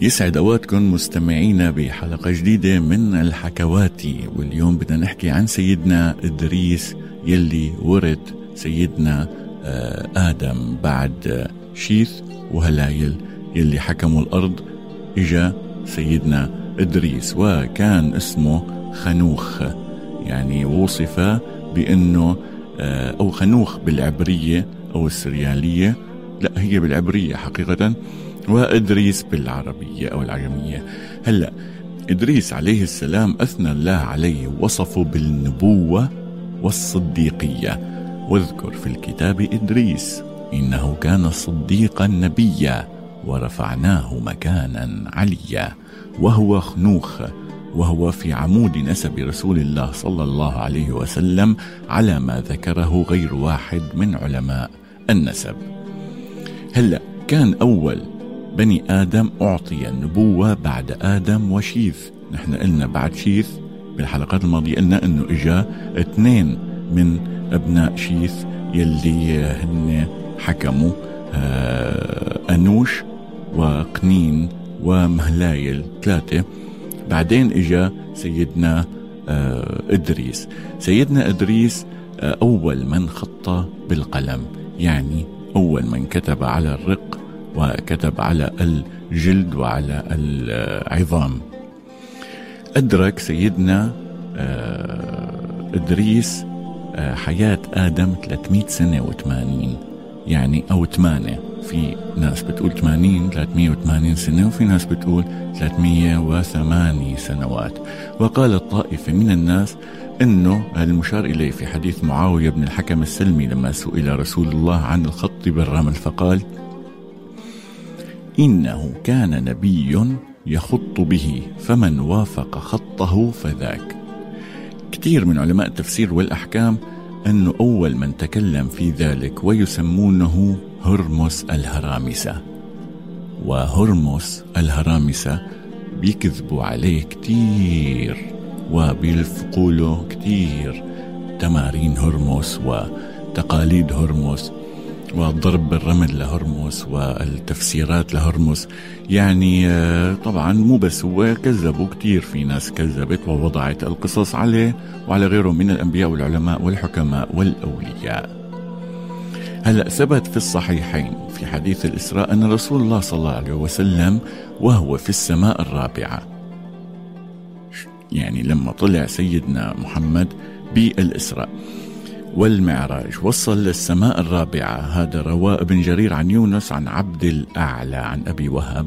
يسعد أوقاتكم مستمعينا بحلقة جديدة من الحكواتي واليوم بدنا نحكي عن سيدنا إدريس يلي ورد سيدنا آه، آدم بعد شيث وهلايل يلي حكموا الأرض. إجا سيدنا إدريس وكان اسمه خنوخ. يعني وصف بأنه آه، أو خنوخ بالعبرية أو السريالية. لا هي بالعبرية حقيقة. وإدريس بالعربية أو العجمية هلأ إدريس عليه السلام أثنى الله عليه وصفه بالنبوة والصديقية. واذكر في الكتاب إدريس إنه كان صديقا نبيا ورفعناه مكانا عليا وهو خنوخ وهو في عمود نسب رسول الله صلى الله عليه وسلم على ما ذكره غير واحد من علماء النسب. هلا كان أول بني آدم أعطي النبوة بعد آدم وشيث. نحن قلنا بعد شيث بالحلقات الماضية قلنا أنه إجا اثنين من أبناء شيث يلي هن حكموا آه، أنوش وقنين ومهلايل ثلاثة. بعدين إجا سيدنا آه، إدريس. سيدنا إدريس آه، أول من خط بالقلم يعني أول من كتب على الرق وكتب على الجلد وعلى العظام. أدرك سيدنا آه، إدريس آه، حياة آدم 300 سنة و80 يعني أو 8 في ناس بتقول 80 380 سنة وفي ناس بتقول 308 سنوات. وقالت طائفة من الناس إنه المشار إليه في حديث معاوية بن الحكم السلمي لما سئل رسول الله عن الخط بالرمل فقال إنه كان نبي يخط به فمن وافق خطه فذاك. كثير من علماء التفسير والأحكام انه أول من تكلم في ذلك ويسمونه هرمس الهرامسة. وهرمس الهرامسة بيكذبوا عليه كثير وبيلفقوا له كثير. تمارين هرمس وتقاليد هرمس والضرب بالرمل لهرمس والتفسيرات لهرمس يعني آه، طبعا مو بس هو كذبوا كثير في ناس كذبت ووضعت القصص عليه وعلى غيره من الأنبياء والعلماء والحكماء والأولياء. هلأ ثبت في الصحيحين في حديث الإسراء أن رسول الله صلى الله عليه وسلم وهو في السماء الرابعة. يعني لما طلع سيدنا محمد بالإسراء. والمعراج. وصل للسماء الرابعة. هذا رواء ابن جرير عن يونس عن عبد الأعلى عن أبي وهب.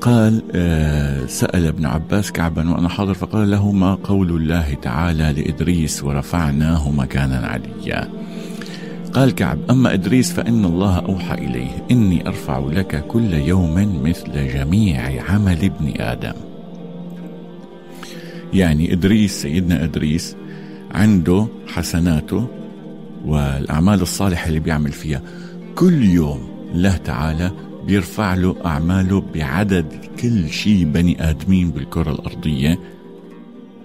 قال آه سأل ابن عباس كعبا وأنا حاضر فقال له ما قول الله تعالى لإدريس ورفعناه مكانا عليا. قال كعب أما إدريس فإن الله أوحى إليه إني أرفع لك كل يوم مثل جميع عمل ابن آدم. يعني إدريس سيدنا إدريس عنده حسناته والأعمال الصالحة اللي بيعمل فيها. كل يوم الله تعالى بيرفع له أعماله بعدد كل شيء بني آدمين بالكرة الأرضية.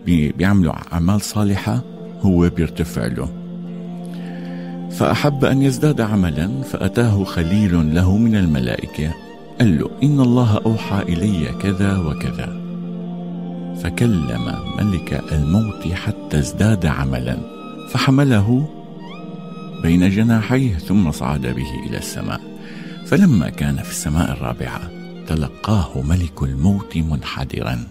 بيعملوا أعمال صالحة هو بيرتفع له. فأحب أن يزداد عملا فأتاه خليل له من الملائكة. قال له إن الله أوحى إلي كذا وكذا. فكلم ملك الموت حتى ازداد عملا فحمله بين جناحيه ثم صعد به إلى السماء. فلما كان في السماء الرابعة تلقاه ملك الموت منحدرا.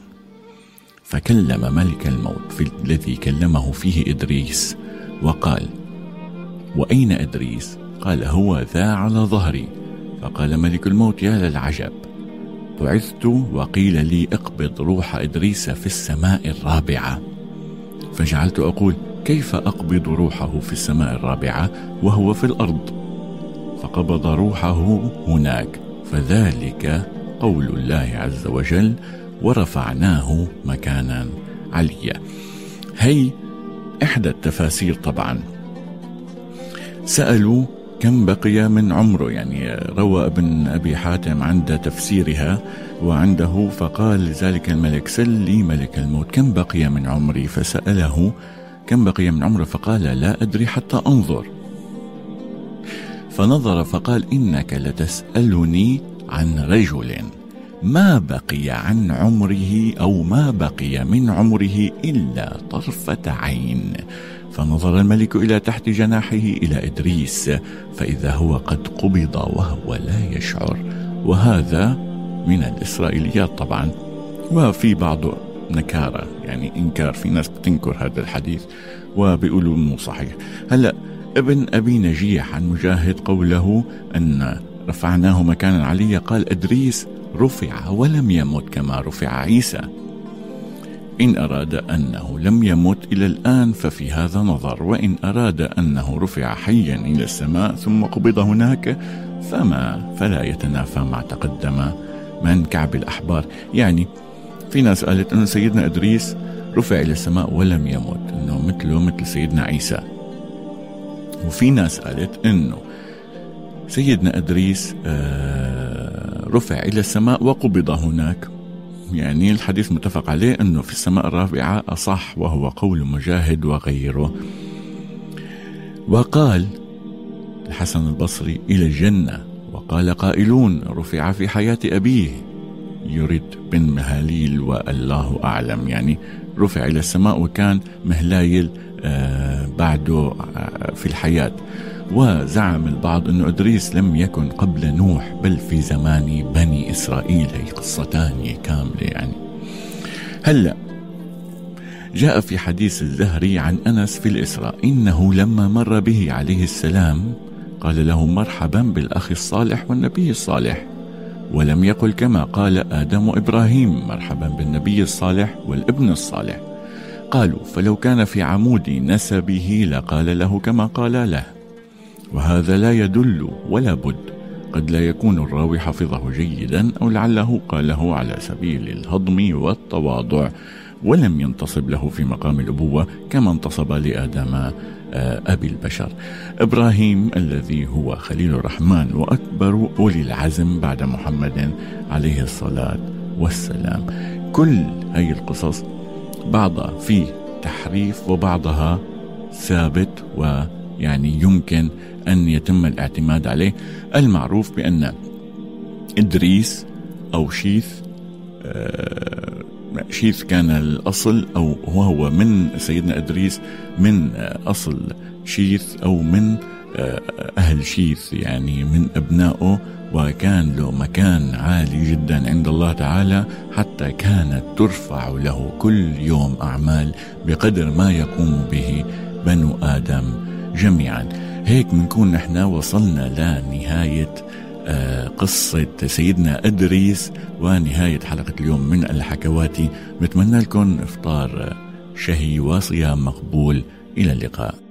فكلم ملك الموت في الذي كلمه فيه إدريس وقال وأين إدريس؟ قال هو ذا على ظهري. فقال ملك الموت يا للعجب بعثت وقيل لي اقبض روح إدريس في السماء الرابعة. فجعلت أقول كيف أقبض روحه في السماء الرابعة وهو في الأرض؟ فقبض روحه هناك فذلك قول الله عز وجل ورفعناه مكانا عليا. هي إحدى التفاسير طبعا. سألوا كم بقي من عمره. يعني روى ابن أبي حاتم عند تفسيرها وعنده فقال لذلك الملك سل لي ملك الموت. كم بقي من عمري؟ فسأله كم بقي من عمره؟ فقال لا أدري حتى أنظر. فنظر فقال إنك لتسألني عن رجل. ما بقي عن عمره أو ما بقي من عمره إلا طرفة عين. فنظر الملك إلى تحت جناحه إلى إدريس فإذا هو قد قبض وهو لا يشعر. وهذا من الإسرائيليات طبعا. وفي بعض نكارة يعني إنكار في ناس بتنكر هذا الحديث وبيقولوا مو صحيح. هلا ابن أبي نجيح عن مجاهد قوله أن رفعناه مكانا عليا قال إدريس رفع ولم يمت كما رفع عيسى. إن أراد أنه لم يمت إلى الآن ففي هذا نظر وإن أراد أنه رفع حيا إلى السماء ثم قبض هناك فما فلا يتنافى مع تقدم. من كعب الأحبار؟ يعني في ناس قالت أن سيدنا إدريس رفع إلى السماء ولم يمت أنه مثله مثل سيدنا عيسى. وفي ناس قالت أنه سيدنا إدريس آه، رفع إلى السماء وقبض هناك. يعني الحديث متفق عليه أنه في السماء الرابعة أصح وهو قول مجاهد وغيره. وقال الحسن البصري إلى الجنة وقال قائلون رفع في حياة أبيه. يريد بن مهاليل والله أعلم. يعني رفع إلى السماء وكان مهلايل آه، بعده آه، في الحياة. وزعم البعض أن إدريس لم يكن قبل نوح بل في زمان بني إسرائيل هي قصة تانية كاملة يعني. هلأ جاء في حديث الزهري عن أنس في الإسراء إنه لما مر به عليه السلام قال له مرحبا بالأخ الصالح والنبي الصالح ولم يقل كما قال آدم وإبراهيم مرحبا بالنبي الصالح والابن الصالح. قالوا فلو كان في عمود نسبه لقال له كما قال له. وهذا لا يدل ولا بد. قد لا يكون الراوي حفظه جيدا أو لعله قاله على سبيل الهضم والتواضع ولم ينتصب له في مقام الأبوة كما انتصب لآدم آه، أبي البشر. إبراهيم الذي هو خليل الرحمن وأكبر أولي العزم بعد محمد عليه الصلاة والسلام. كل هذه القصص بعضها فيه تحريف وبعضها ثابت ويعني يمكن أن يتم الاعتماد عليه المعروف بأن إدريس أو شيث آه، شيث كان الأصل أو هو من سيدنا إدريس من أصل شيث أو من آه، أهل شيث يعني من أبنائه وكان له مكان عالي جدا عند الله تعالى حتى كانت ترفع له كل يوم أعمال بقدر ما يقوم به بنو آدم. جميعا. هيك بنكون نحن وصلنا لنهاية آه، قصة سيدنا إدريس ونهاية حلقة اليوم من الحكواتي. بتمنى لكم إفطار شهي وصيام مقبول. إلى اللقاء.